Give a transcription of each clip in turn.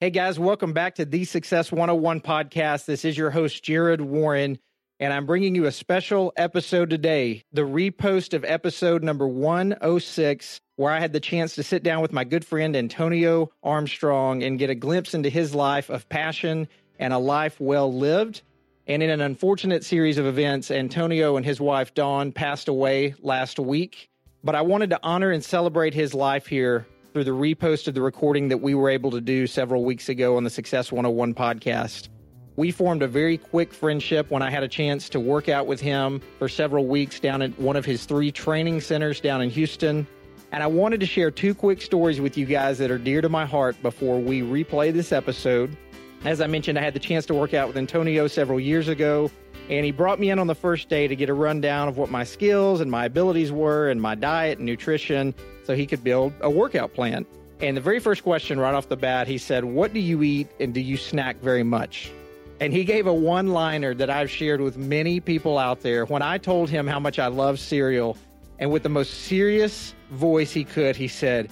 Hey guys, welcome back to the Success 101 podcast. This is your host, Jared Warren, and I'm bringing you a special episode today the repost of episode number 106, where I had the chance to sit down with my good friend Antonio Armstrong and get a glimpse into his life of passion and a life well lived. And in an unfortunate series of events, Antonio and his wife Dawn passed away last week. But I wanted to honor and celebrate his life here through the repost of the recording that we were able to do several weeks ago on the Success 101 podcast. We formed a very quick friendship when I had a chance to work out with him for several weeks down at one of his three training centers down in Houston. And I wanted to share two quick stories with you guys that are dear to my heart before we replay this episode. As I mentioned, I had the chance to work out with Antonio several years ago, and he brought me in on the first day to get a rundown of what my skills and my abilities were and my diet and nutrition so he could build a workout plan. And the very first question right off the bat, he said, What do you eat and do you snack very much? And he gave a one liner that I've shared with many people out there when I told him how much I love cereal. And with the most serious voice he could, he said,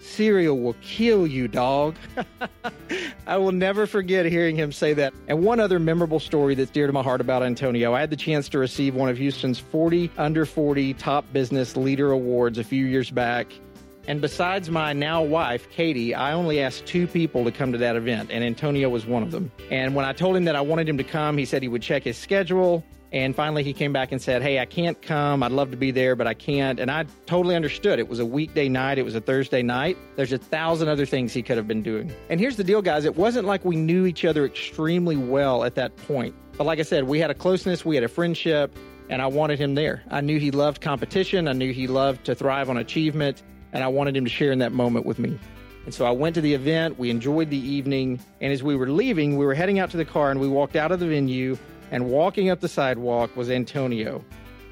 Cereal will kill you, dog. I will never forget hearing him say that. And one other memorable story that's dear to my heart about Antonio I had the chance to receive one of Houston's 40 under 40 top business leader awards a few years back. And besides my now wife, Katie, I only asked two people to come to that event, and Antonio was one of them. And when I told him that I wanted him to come, he said he would check his schedule. And finally, he came back and said, Hey, I can't come. I'd love to be there, but I can't. And I totally understood. It was a weekday night, it was a Thursday night. There's a thousand other things he could have been doing. And here's the deal, guys it wasn't like we knew each other extremely well at that point. But like I said, we had a closeness, we had a friendship, and I wanted him there. I knew he loved competition, I knew he loved to thrive on achievement, and I wanted him to share in that moment with me. And so I went to the event, we enjoyed the evening, and as we were leaving, we were heading out to the car and we walked out of the venue and walking up the sidewalk was Antonio.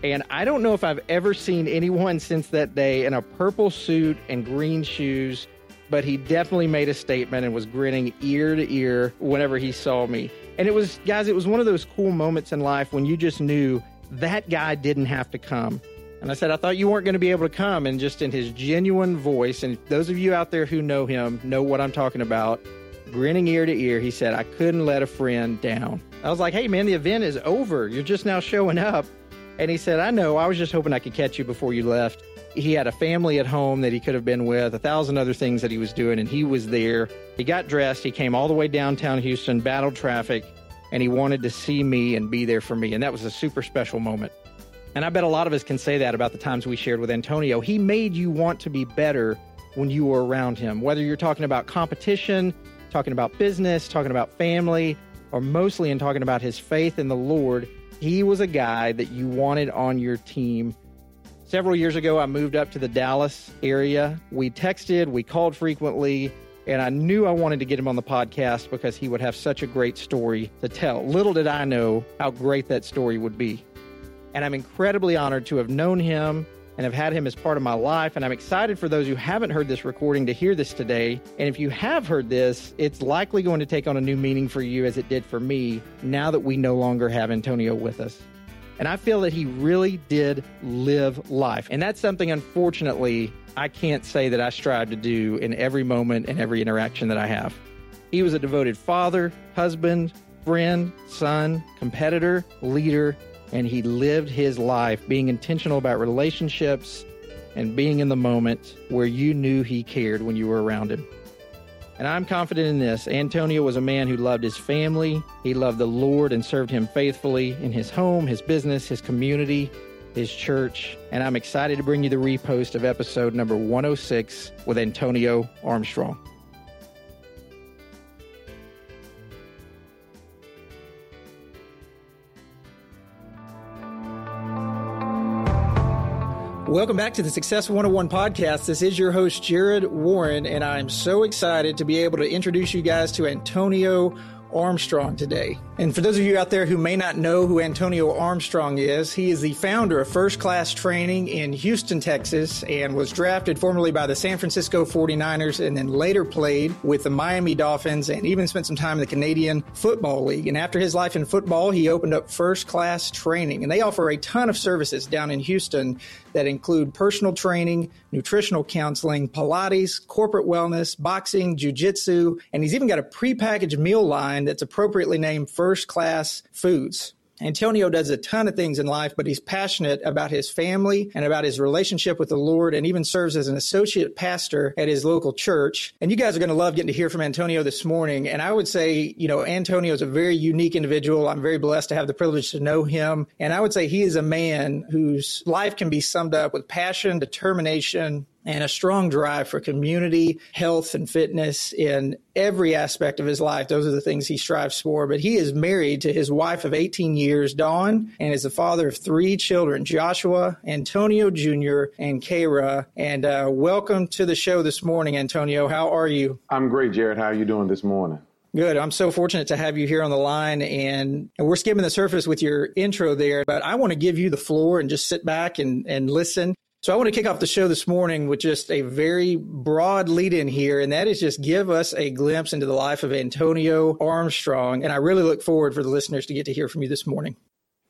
And I don't know if I've ever seen anyone since that day in a purple suit and green shoes, but he definitely made a statement and was grinning ear to ear whenever he saw me. And it was, guys, it was one of those cool moments in life when you just knew that guy didn't have to come. And I said, I thought you weren't going to be able to come. And just in his genuine voice, and those of you out there who know him know what I'm talking about, grinning ear to ear, he said, I couldn't let a friend down. I was like, hey, man, the event is over. You're just now showing up. And he said, I know. I was just hoping I could catch you before you left. He had a family at home that he could have been with, a thousand other things that he was doing, and he was there. He got dressed. He came all the way downtown Houston, battled traffic, and he wanted to see me and be there for me. And that was a super special moment. And I bet a lot of us can say that about the times we shared with Antonio. He made you want to be better when you were around him, whether you're talking about competition, talking about business, talking about family, or mostly in talking about his faith in the Lord, he was a guy that you wanted on your team. Several years ago, I moved up to the Dallas area. We texted, we called frequently, and I knew I wanted to get him on the podcast because he would have such a great story to tell. Little did I know how great that story would be. And I'm incredibly honored to have known him and have had him as part of my life. And I'm excited for those who haven't heard this recording to hear this today. And if you have heard this, it's likely going to take on a new meaning for you as it did for me now that we no longer have Antonio with us. And I feel that he really did live life. And that's something, unfortunately, I can't say that I strive to do in every moment and every interaction that I have. He was a devoted father, husband, friend, son, competitor, leader, and he lived his life being intentional about relationships and being in the moment where you knew he cared when you were around him. And I'm confident in this. Antonio was a man who loved his family, he loved the Lord and served him faithfully in his home, his business, his community, his church. And I'm excited to bring you the repost of episode number 106 with Antonio Armstrong. Welcome back to the Success 101 podcast. This is your host, Jared Warren, and I'm so excited to be able to introduce you guys to Antonio Armstrong today. And for those of you out there who may not know who Antonio Armstrong is, he is the founder of First Class Training in Houston, Texas, and was drafted formerly by the San Francisco 49ers and then later played with the Miami Dolphins and even spent some time in the Canadian Football League. And after his life in football, he opened up First Class Training, and they offer a ton of services down in Houston that include personal training, nutritional counseling, Pilates, corporate wellness, boxing, jujitsu, and he's even got a prepackaged meal line that's appropriately named First Class Foods. Antonio does a ton of things in life, but he's passionate about his family and about his relationship with the Lord and even serves as an associate pastor at his local church. And you guys are going to love getting to hear from Antonio this morning. And I would say, you know, Antonio is a very unique individual. I'm very blessed to have the privilege to know him. And I would say he is a man whose life can be summed up with passion, determination, and a strong drive for community, health, and fitness in every aspect of his life. Those are the things he strives for. But he is married to his wife of 18 years, Dawn, and is the father of three children, Joshua, Antonio Jr., and Kara. And uh, welcome to the show this morning, Antonio. How are you? I'm great, Jared. How are you doing this morning? Good. I'm so fortunate to have you here on the line and, and we're skimming the surface with your intro there, but I want to give you the floor and just sit back and, and listen. So I want to kick off the show this morning with just a very broad lead in here, and that is just give us a glimpse into the life of Antonio Armstrong. And I really look forward for the listeners to get to hear from you this morning.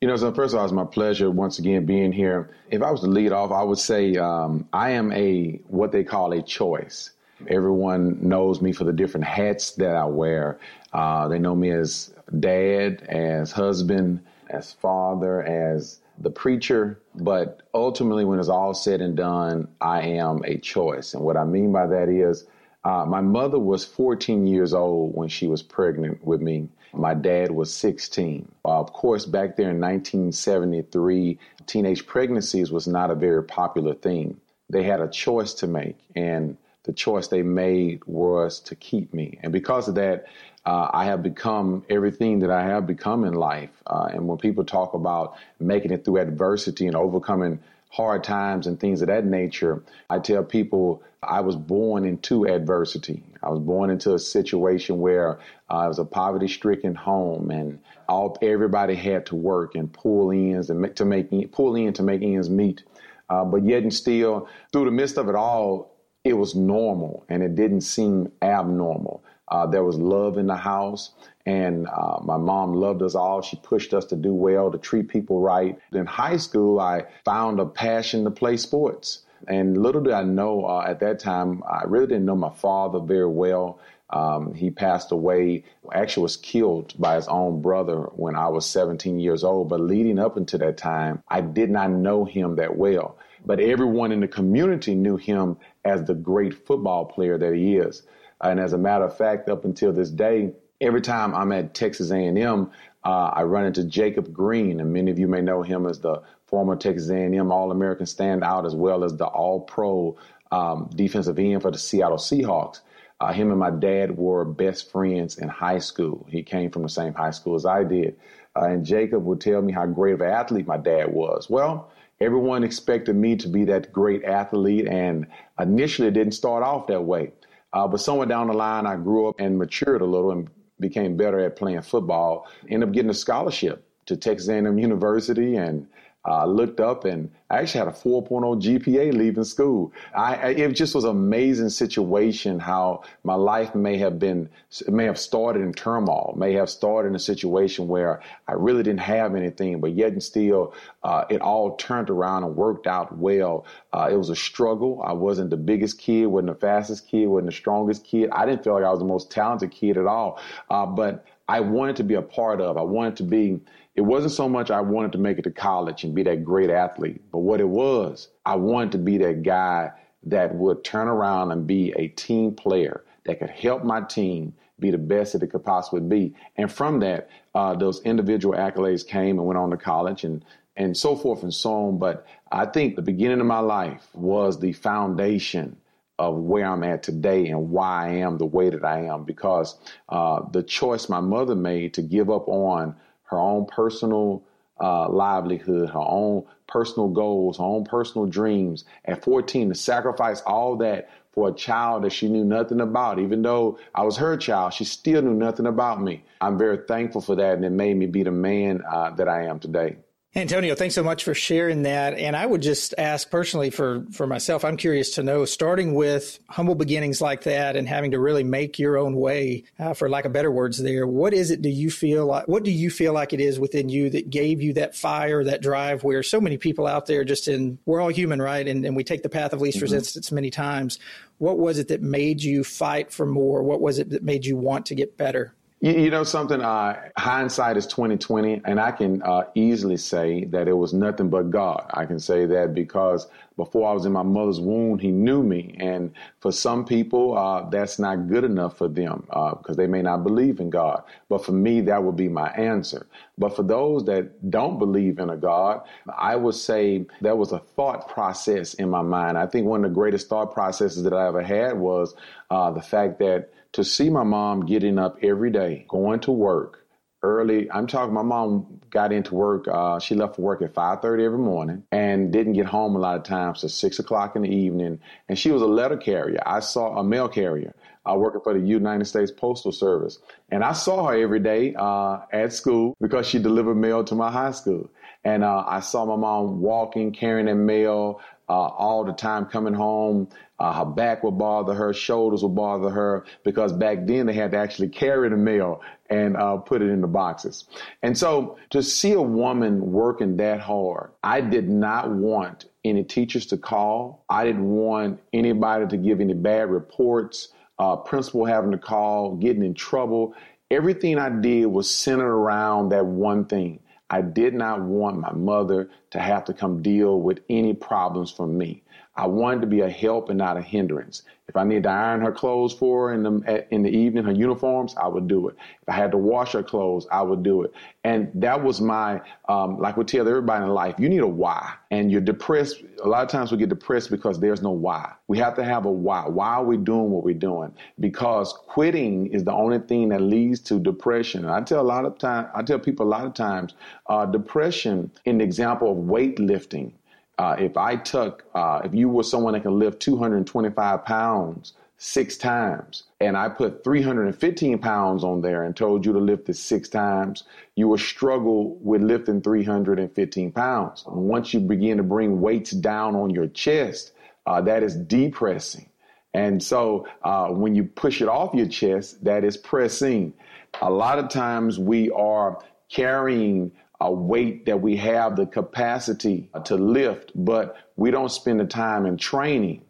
You know, so first of all, it's my pleasure once again being here. If I was to lead off, I would say um, I am a what they call a choice. Everyone knows me for the different hats that I wear. Uh, they know me as dad, as husband, as father, as the preacher, but ultimately, when it's all said and done, I am a choice. And what I mean by that is, uh, my mother was 14 years old when she was pregnant with me. My dad was 16. Uh, of course, back there in 1973, teenage pregnancies was not a very popular thing. They had a choice to make, and the choice they made was to keep me. And because of that, uh, I have become everything that I have become in life. Uh, and when people talk about making it through adversity and overcoming hard times and things of that nature, I tell people I was born into adversity. I was born into a situation where uh, it was a poverty-stricken home, and all everybody had to work and pull ends and make, to make pull in to make ends meet. Uh, but yet and still, through the midst of it all, it was normal and it didn't seem abnormal. Uh, there was love in the house, and uh, my mom loved us all. She pushed us to do well, to treat people right. In high school, I found a passion to play sports. And little did I know uh, at that time, I really didn't know my father very well. Um, he passed away, actually was killed by his own brother when I was 17 years old. But leading up into that time, I did not know him that well. But everyone in the community knew him as the great football player that he is. And as a matter of fact, up until this day, every time I'm at Texas A&M, uh, I run into Jacob Green, and many of you may know him as the former Texas A&M All-American standout, as well as the All-Pro um, defensive end for the Seattle Seahawks. Uh, him and my dad were best friends in high school. He came from the same high school as I did. Uh, and Jacob would tell me how great of an athlete my dad was. Well, everyone expected me to be that great athlete, and initially it didn't start off that way. Uh, but somewhere down the line, I grew up and matured a little and became better at playing football. Ended up getting a scholarship to Texas A&M University and uh, looked up and I actually had a 4.0 GPA leaving school. I, it just was an amazing situation how my life may have been, may have started in turmoil, may have started in a situation where I really didn't have anything, but yet and still, uh, it all turned around and worked out well. Uh, it was a struggle. I wasn't the biggest kid, wasn't the fastest kid, wasn't the strongest kid. I didn't feel like I was the most talented kid at all. Uh, but I wanted to be a part of. I wanted to be it wasn't so much I wanted to make it to college and be that great athlete, but what it was, I wanted to be that guy that would turn around and be a team player that could help my team be the best that it could possibly be. And from that, uh, those individual accolades came and went on to college and and so forth and so on. But I think the beginning of my life was the foundation of where I'm at today and why I am the way that I am because uh, the choice my mother made to give up on her own personal uh, livelihood, her own personal goals, her own personal dreams at 14 to sacrifice all that for a child that she knew nothing about. Even though I was her child, she still knew nothing about me. I'm very thankful for that, and it made me be the man uh, that I am today. Antonio, thanks so much for sharing that. And I would just ask personally for, for myself, I'm curious to know, starting with humble beginnings like that and having to really make your own way, uh, for lack of better words there, what is it do you feel like, what do you feel like it is within you that gave you that fire, that drive where so many people out there just in, we're all human, right? And, and we take the path of least mm-hmm. resistance many times. What was it that made you fight for more? What was it that made you want to get better? You, you know something? Uh, hindsight is twenty twenty, and I can uh, easily say that it was nothing but God. I can say that because before I was in my mother's womb, He knew me, and for some people, uh, that's not good enough for them because uh, they may not believe in God. But for me, that would be my answer. But for those that don't believe in a God, I would say there was a thought process in my mind. I think one of the greatest thought processes that I ever had was uh, the fact that to see my mom getting up every day, going to work early. I'm talking. My mom got into work. Uh, she left for work at 5:30 every morning and didn't get home a lot of times till six o'clock in the evening. And she was a letter carrier. I saw a mail carrier. Uh, working for the United States Postal Service, and I saw her every day uh, at school because she delivered mail to my high school. And uh, I saw my mom walking, carrying that mail all the time, coming home. Uh, her back would bother her, shoulders would bother her because back then they had to actually carry the mail and uh, put it in the boxes. And so to see a woman working that hard, I did not want any teachers to call. I didn't want anybody to give any bad reports. Uh, principal having to call, getting in trouble. Everything I did was centered around that one thing. I did not want my mother to have to come deal with any problems from me. I wanted to be a help and not a hindrance. If I needed to iron her clothes for her in the in the evening, her uniforms, I would do it. If I had to wash her clothes, I would do it. And that was my um, like we tell everybody in life, you need a why. And you're depressed. A lot of times we get depressed because there's no why. We have to have a why. Why are we doing what we're doing? Because quitting is the only thing that leads to depression. And I tell a lot of time, I tell people a lot of times, uh, depression in the example of weightlifting uh, if I took, uh, if you were someone that can lift 225 pounds six times, and I put 315 pounds on there and told you to lift it six times, you will struggle with lifting 315 pounds. Once you begin to bring weights down on your chest, uh, that is depressing. And so uh, when you push it off your chest, that is pressing. A lot of times we are carrying a weight that we have the capacity to lift, but we don't spend the time in training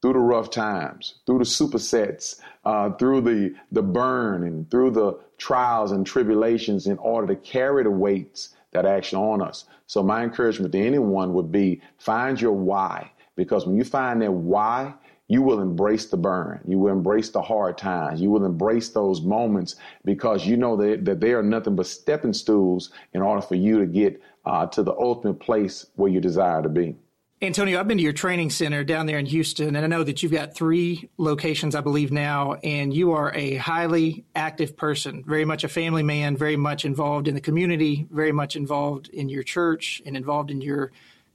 through the rough times, through the supersets, uh, through the, the burn, and through the trials and tribulations in order to carry the weights that are actually on us. So, my encouragement to anyone would be find your why, because when you find that why, you will embrace the burn. You will embrace the hard times. You will embrace those moments because you know that, that they are nothing but stepping stools in order for you to get uh, to the ultimate place where you desire to be. Antonio, I've been to your training center down there in Houston, and I know that you've got three locations, I believe, now, and you are a highly active person, very much a family man, very much involved in the community, very much involved in your church, and involved in your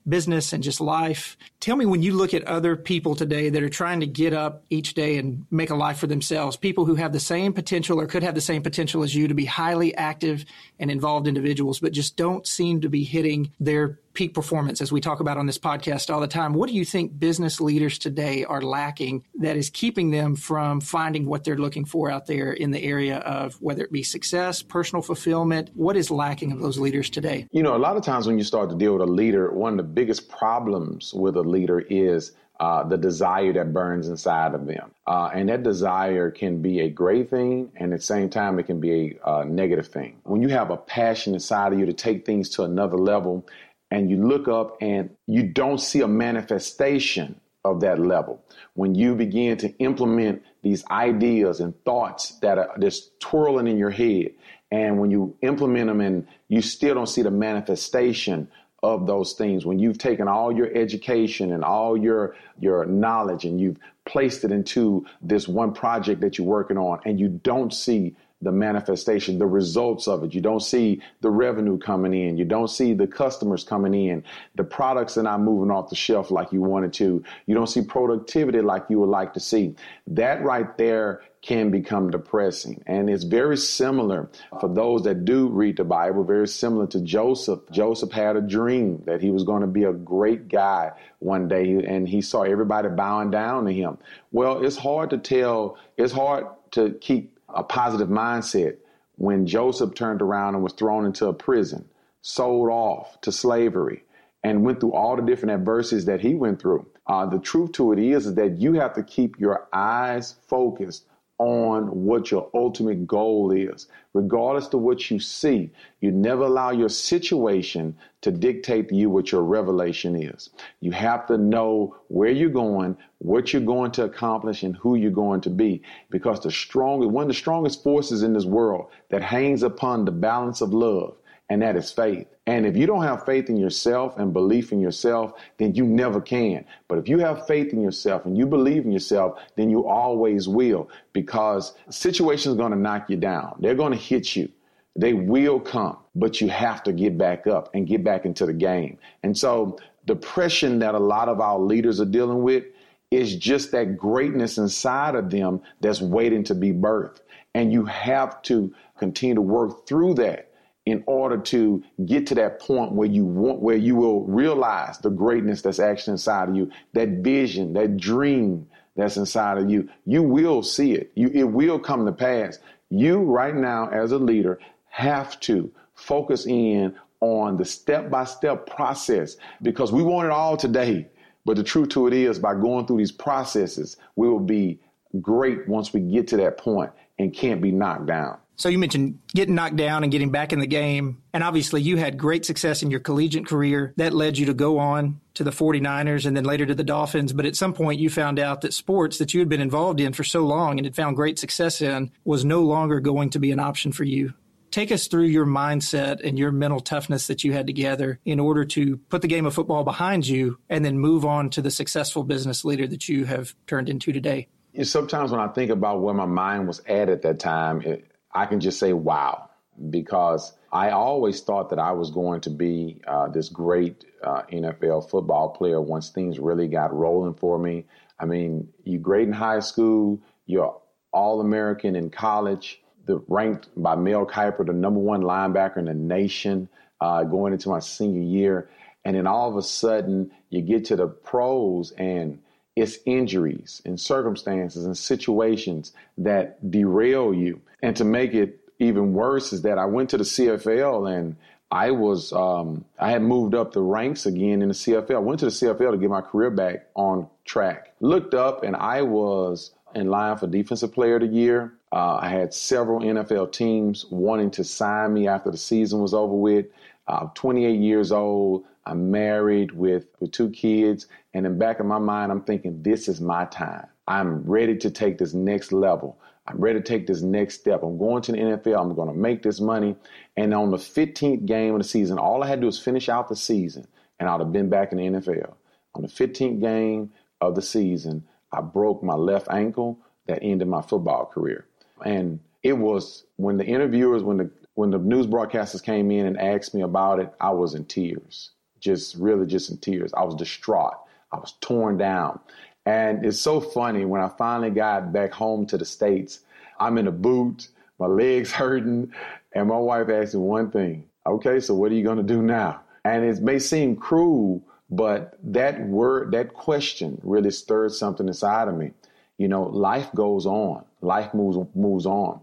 business and just life. Tell me when you look at other people today that are trying to get up each day and make a life for themselves, people who have the same potential or could have the same potential as you to be highly active and involved individuals, but just don't seem to be hitting their peak performance, as we talk about on this podcast all the time. What do you think business leaders today are lacking that is keeping them from finding what they're looking for out there in the area of whether it be success, personal fulfillment? What is lacking of those leaders today? You know, a lot of times when you start to deal with a leader, one of the biggest problems with a leader is uh, the desire that burns inside of them. Uh, and that desire can be a great thing, and at the same time, it can be a uh, negative thing. When you have a passion inside of you to take things to another level, and you look up and you don't see a manifestation of that level. When you begin to implement these ideas and thoughts that are just twirling in your head, and when you implement them and you still don't see the manifestation of those things, when you've taken all your education and all your your knowledge and you've placed it into this one project that you're working on and you don't see the manifestation, the results of it. You don't see the revenue coming in. You don't see the customers coming in. The products are not moving off the shelf like you wanted to. You don't see productivity like you would like to see. That right there can become depressing. And it's very similar for those that do read the Bible, very similar to Joseph. Joseph had a dream that he was going to be a great guy one day, and he saw everybody bowing down to him. Well, it's hard to tell, it's hard to keep a positive mindset when Joseph turned around and was thrown into a prison, sold off to slavery, and went through all the different adversities that he went through. Uh, the truth to it is, is that you have to keep your eyes focused on what your ultimate goal is. Regardless of what you see, you never allow your situation to dictate to you what your revelation is. You have to know where you're going, what you're going to accomplish, and who you're going to be. Because the strongest, one of the strongest forces in this world that hangs upon the balance of love and that is faith. And if you don't have faith in yourself and belief in yourself, then you never can. But if you have faith in yourself and you believe in yourself, then you always will because situations are going to knock you down. They're going to hit you. They will come, but you have to get back up and get back into the game. And so depression that a lot of our leaders are dealing with is just that greatness inside of them that's waiting to be birthed. And you have to continue to work through that in order to get to that point where you want where you will realize the greatness that's actually inside of you that vision that dream that's inside of you you will see it. You it will come to pass. You right now as a leader have to focus in on the step-by-step process because we want it all today. But the truth to it is by going through these processes we will be great once we get to that point and can't be knocked down so you mentioned getting knocked down and getting back in the game. And obviously you had great success in your collegiate career. That led you to go on to the 49ers and then later to the Dolphins. But at some point you found out that sports that you had been involved in for so long and had found great success in was no longer going to be an option for you. Take us through your mindset and your mental toughness that you had together in order to put the game of football behind you and then move on to the successful business leader that you have turned into today. Sometimes when I think about where my mind was at at that time, it, I can just say wow because I always thought that I was going to be uh, this great uh, NFL football player once things really got rolling for me. I mean, you're great in high school, you're all American in college, the ranked by Mel Kiper, the number one linebacker in the nation, uh, going into my senior year. And then all of a sudden, you get to the pros and it's injuries and circumstances and situations that derail you. And to make it even worse is that I went to the CFL and I was um, I had moved up the ranks again in the CFL. I went to the CFL to get my career back on track. Looked up and I was in line for Defensive Player of the Year. Uh, I had several NFL teams wanting to sign me after the season was over with. I'm 28 years old. I'm married with, with two kids. And in back of my mind, I'm thinking, this is my time. I'm ready to take this next level. I'm ready to take this next step. I'm going to the NFL. I'm going to make this money. And on the 15th game of the season, all I had to do was finish out the season, and I'd have been back in the NFL. On the 15th game of the season, I broke my left ankle that ended my football career. And it was when the interviewers, when the when the news broadcasters came in and asked me about it, I was in tears just really just in tears. I was distraught. I was torn down. And it's so funny when I finally got back home to the States, I'm in a boot, my legs hurting, and my wife asked me one thing. Okay, so what are you going to do now? And it may seem cruel, but that word, that question really stirred something inside of me. You know, life goes on, life moves moves on,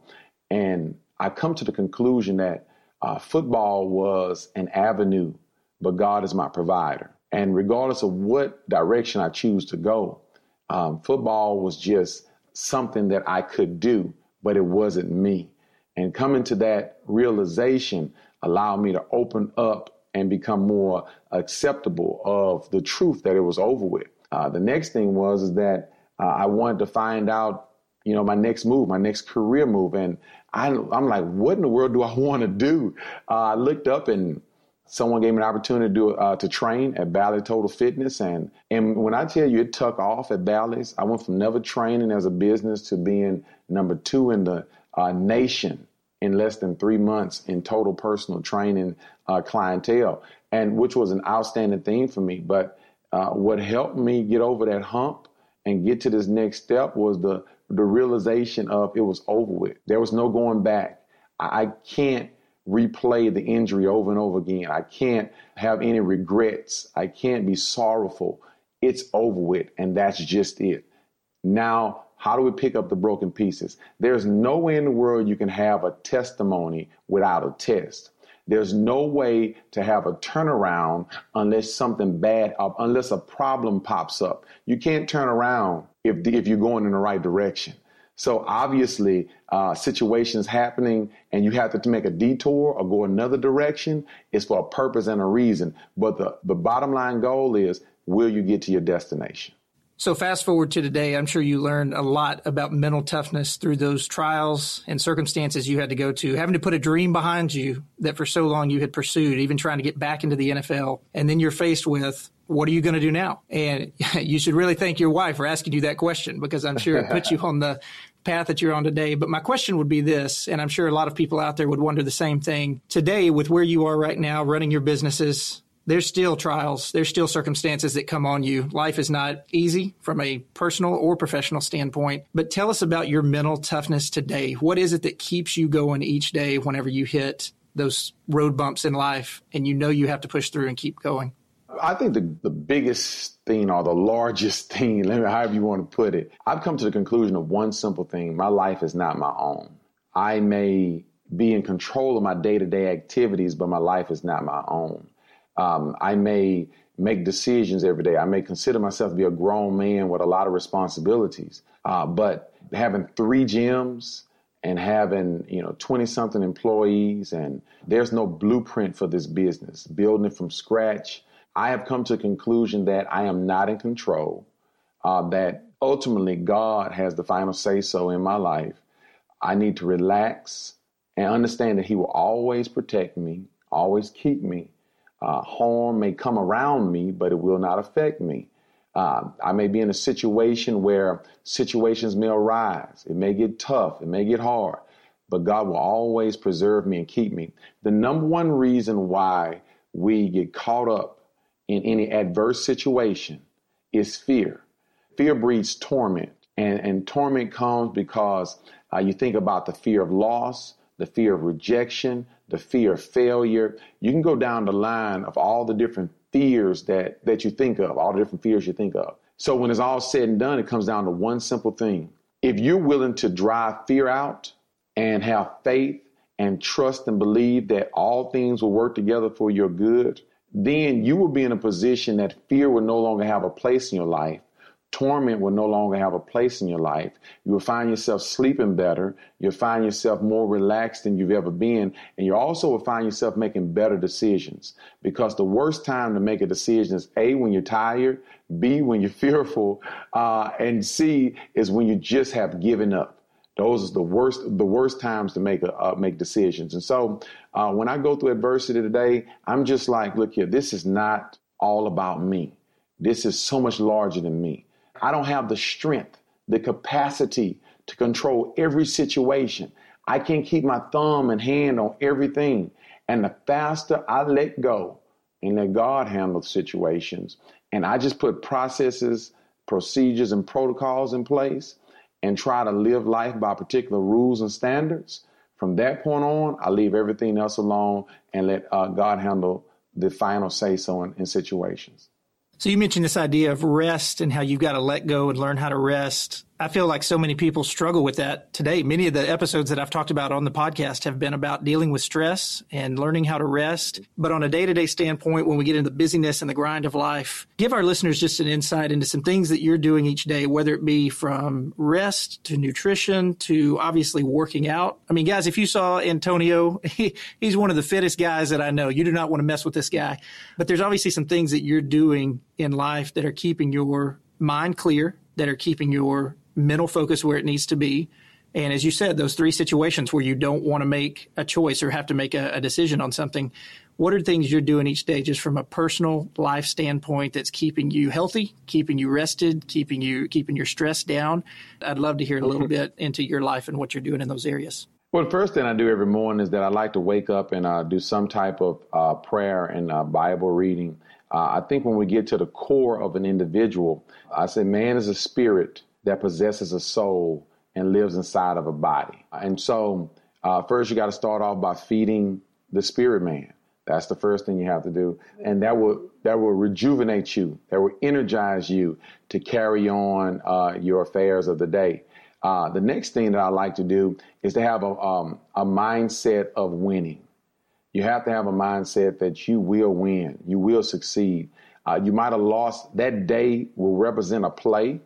and I come to the conclusion that uh, football was an avenue but God is my provider. And regardless of what direction I choose to go, um, football was just something that I could do, but it wasn't me. And coming to that realization allowed me to open up and become more acceptable of the truth that it was over with. Uh, the next thing was is that uh, I wanted to find out, you know, my next move, my next career move, and I, am like, what in the world do I want to do? Uh, I looked up and someone gave me an opportunity to do uh, to train at Bally Total Fitness, and and when I tell you it took off at Bally's, I went from never training as a business to being number two in the uh, nation in less than three months in total personal training uh, clientele, and which was an outstanding thing for me. But uh, what helped me get over that hump and get to this next step was the the realization of it was over with. There was no going back. I, I can't replay the injury over and over again. I can't have any regrets. I can't be sorrowful. It's over with, and that's just it. Now, how do we pick up the broken pieces? There's no way in the world you can have a testimony without a test. There's no way to have a turnaround unless something bad, unless a problem pops up. You can't turn around if, if you're going in the right direction. So obviously, uh, situations happening and you have to make a detour or go another direction is for a purpose and a reason. But the, the bottom line goal is, will you get to your destination? So fast forward to today, I'm sure you learned a lot about mental toughness through those trials and circumstances you had to go to, having to put a dream behind you that for so long you had pursued, even trying to get back into the NFL. And then you're faced with, what are you going to do now? And you should really thank your wife for asking you that question because I'm sure it put you on the path that you're on today. But my question would be this, and I'm sure a lot of people out there would wonder the same thing. Today, with where you are right now, running your businesses, there's still trials, there's still circumstances that come on you. Life is not easy from a personal or professional standpoint. But tell us about your mental toughness today. What is it that keeps you going each day whenever you hit those road bumps in life and you know you have to push through and keep going? I think the, the biggest thing or the largest thing, however you want to put it, I've come to the conclusion of one simple thing my life is not my own. I may be in control of my day to day activities, but my life is not my own. Um, I may make decisions every day. I may consider myself to be a grown man with a lot of responsibilities. Uh, but having three gyms and having you know 20 something employees and there's no blueprint for this business building it from scratch i have come to a conclusion that i am not in control uh, that ultimately god has the final say so in my life i need to relax and understand that he will always protect me always keep me uh, harm may come around me, but it will not affect me. Uh, I may be in a situation where situations may arise. It may get tough. It may get hard, but God will always preserve me and keep me. The number one reason why we get caught up in any adverse situation is fear. Fear breeds torment, and, and torment comes because uh, you think about the fear of loss, the fear of rejection, the fear of failure. You can go down the line of all the different fears that, that you think of, all the different fears you think of. So when it's all said and done, it comes down to one simple thing. If you're willing to drive fear out and have faith and trust and believe that all things will work together for your good, then you will be in a position that fear will no longer have a place in your life torment will no longer have a place in your life. You will find yourself sleeping better. You'll find yourself more relaxed than you've ever been. And you also will find yourself making better decisions because the worst time to make a decision is A, when you're tired, B, when you're fearful, uh, and C is when you just have given up. Those are the worst, the worst times to make uh, make decisions. And so, uh, when I go through adversity today, I'm just like, look here, this is not all about me. This is so much larger than me. I don't have the strength, the capacity to control every situation. I can't keep my thumb and hand on everything. And the faster I let go and let God handle situations, and I just put processes, procedures, and protocols in place and try to live life by particular rules and standards, from that point on, I leave everything else alone and let uh, God handle the final say so in, in situations. So you mentioned this idea of rest and how you've got to let go and learn how to rest. I feel like so many people struggle with that today. Many of the episodes that I've talked about on the podcast have been about dealing with stress and learning how to rest. But on a day to day standpoint, when we get into the busyness and the grind of life, give our listeners just an insight into some things that you're doing each day, whether it be from rest to nutrition to obviously working out. I mean, guys, if you saw Antonio, he, he's one of the fittest guys that I know. You do not want to mess with this guy. But there's obviously some things that you're doing in life that are keeping your mind clear, that are keeping your mental focus where it needs to be. And as you said, those three situations where you don't want to make a choice or have to make a, a, decision on something, what are things you're doing each day just from a personal life standpoint that's keeping you healthy, keeping you rested, keeping you keeping your stress down? I'd love to hear a little bit into your life and what you're doing in those areas. Well, the first thing I do every morning is that I like to wake up and uh, do some type of uh, prayer and uh, Bible reading. Uh, I think when we get to the core of an individual, I say man is a spirit that possesses a soul and lives inside of a body. And so, uh, first, you got to start off by feeding the spirit man. That's the first thing you have to do, and that will that will rejuvenate you. That will energize you to carry on uh, your affairs of the day. Uh, the next thing that I like to do is to have a um, a mindset of winning. You have to have a mindset that you will win, you will succeed. Uh, you might have lost that day will represent a play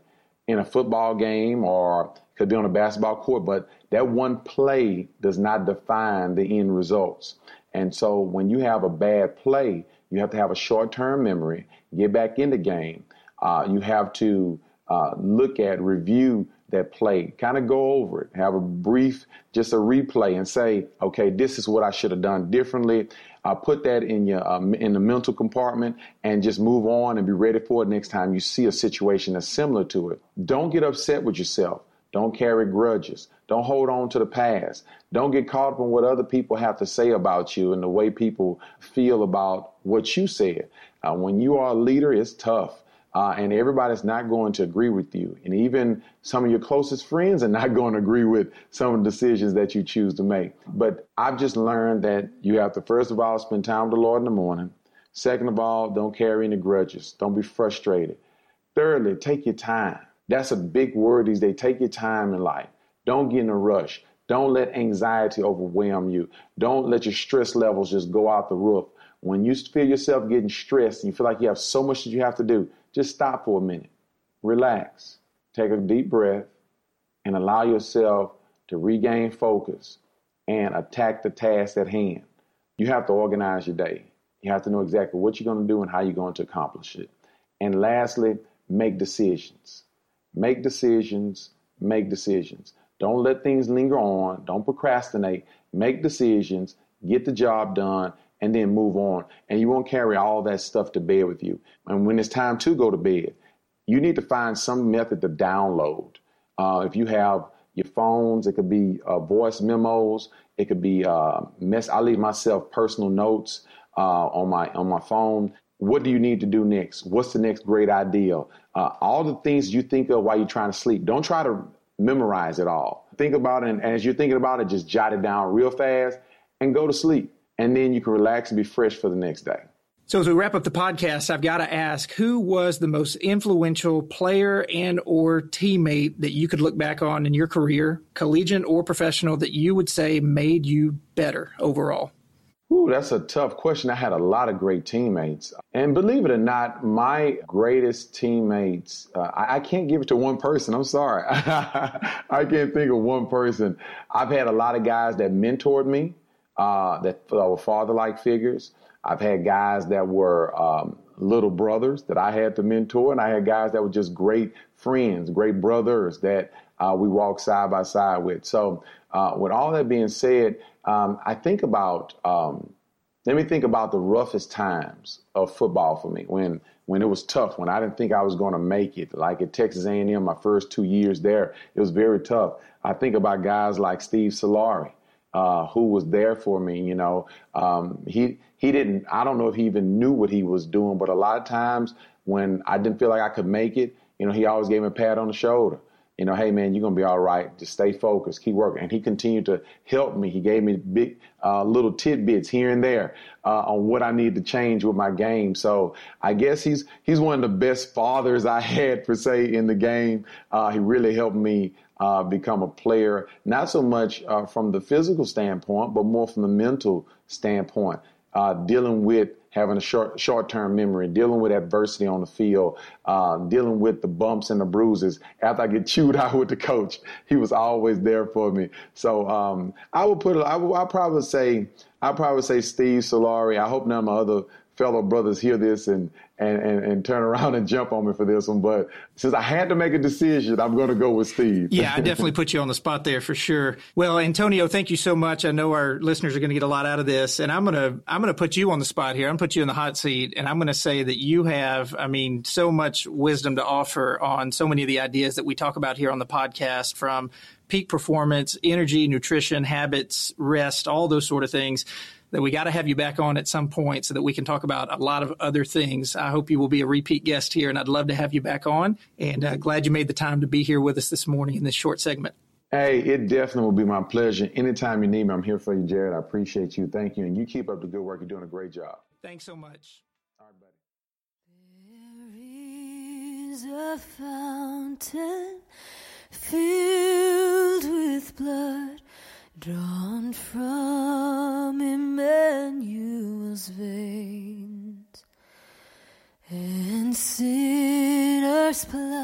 in a football game or could be on a basketball court, but that one play does not define the end results. And so when you have a bad play, you have to have a short term memory, get back in the game. Uh, you have to uh, look at, review that play, kind of go over it, have a brief, just a replay, and say, okay, this is what I should have done differently. Uh, put that in your um, in the mental compartment and just move on and be ready for it next time you see a situation that's similar to it. Don't get upset with yourself. Don't carry grudges. Don't hold on to the past. Don't get caught up in what other people have to say about you and the way people feel about what you said. Uh, when you are a leader, it's tough. Uh, and everybody's not going to agree with you. And even some of your closest friends are not going to agree with some of the decisions that you choose to make. But I've just learned that you have to, first of all, spend time with the Lord in the morning. Second of all, don't carry any grudges. Don't be frustrated. Thirdly, take your time. That's a big word these days. Take your time in life. Don't get in a rush. Don't let anxiety overwhelm you. Don't let your stress levels just go out the roof. When you feel yourself getting stressed and you feel like you have so much that you have to do, just stop for a minute. Relax. Take a deep breath and allow yourself to regain focus and attack the task at hand. You have to organize your day. You have to know exactly what you're going to do and how you're going to accomplish it. And lastly, make decisions. Make decisions, make decisions. Don't let things linger on. Don't procrastinate. Make decisions, get the job done, and then move on. And you won't carry all that stuff to bed with you. And when it's time to go to bed, you need to find some method to download. Uh, if you have your phones, it could be uh, voice memos, it could be uh, mess. I leave myself personal notes uh, on my on my phone. What do you need to do next? What's the next great idea? Uh, all the things you think of while you're trying to sleep. Don't try to memorize it all. Think about it, and as you're thinking about it, just jot it down real fast and go to sleep. And then you can relax and be fresh for the next day. So as we wrap up the podcast, I've got to ask who was the most influential player and or teammate that you could look back on in your career, collegiate or professional, that you would say made you better overall? Ooh, that's a tough question. I had a lot of great teammates. And believe it or not, my greatest teammates, uh, I, I, can't give it to one person. I'm sorry. I can't think of one person. I've had a lot of guys that mentored me, uh, that were father like figures. I've had guys that were um, little brothers that I had to mentor, and I had guys that were just great friends, great brothers that uh, we walked side by side with. So, uh, with all that being said, um, I think about um, let me think about the roughest times of football for me when when it was tough when I didn't think I was going to make it like at Texas A&M my first two years there it was very tough I think about guys like Steve Solari uh, who was there for me you know um, he he didn't I don't know if he even knew what he was doing but a lot of times when I didn't feel like I could make it you know he always gave me a pat on the shoulder you know, hey man, you're gonna be all right. Just stay focused, keep working. And he continued to help me. He gave me big uh, little tidbits here and there uh, on what I need to change with my game. So I guess he's he's one of the best fathers I had per se in the game. Uh, he really helped me uh, become a player, not so much uh, from the physical standpoint, but more from the mental standpoint, uh, dealing with having a short short term memory, dealing with adversity on the field, uh, dealing with the bumps and the bruises. After I get chewed out with the coach, he was always there for me. So um, I would put I would I probably say I probably say Steve Solari. I hope none of my other fellow brothers hear this and, and, and, and, turn around and jump on me for this one. But since I had to make a decision, I'm going to go with Steve. yeah, I definitely put you on the spot there for sure. Well, Antonio, thank you so much. I know our listeners are going to get a lot out of this, and I'm going to I'm going to put you on the spot here. I'm going to put you in the hot seat, and I'm going to say that you have, I mean, so much wisdom to offer on so many of the ideas that we talk about here on the podcast, from peak performance, energy, nutrition, habits, rest, all those sort of things that we got to have you back on at some point so that we can talk about a lot of other things. I hope you will be a repeat guest here, and I'd love to have you back on. And uh, glad you made the time to be here with us this morning in this short segment. Hey, it definitely will be my pleasure. Anytime you need me, I'm here for you, Jared. I appreciate you. Thank you. And you keep up the good work. You're doing a great job. Thanks so much. All right, buddy. There is a fountain filled with blood drawn from sinners plunged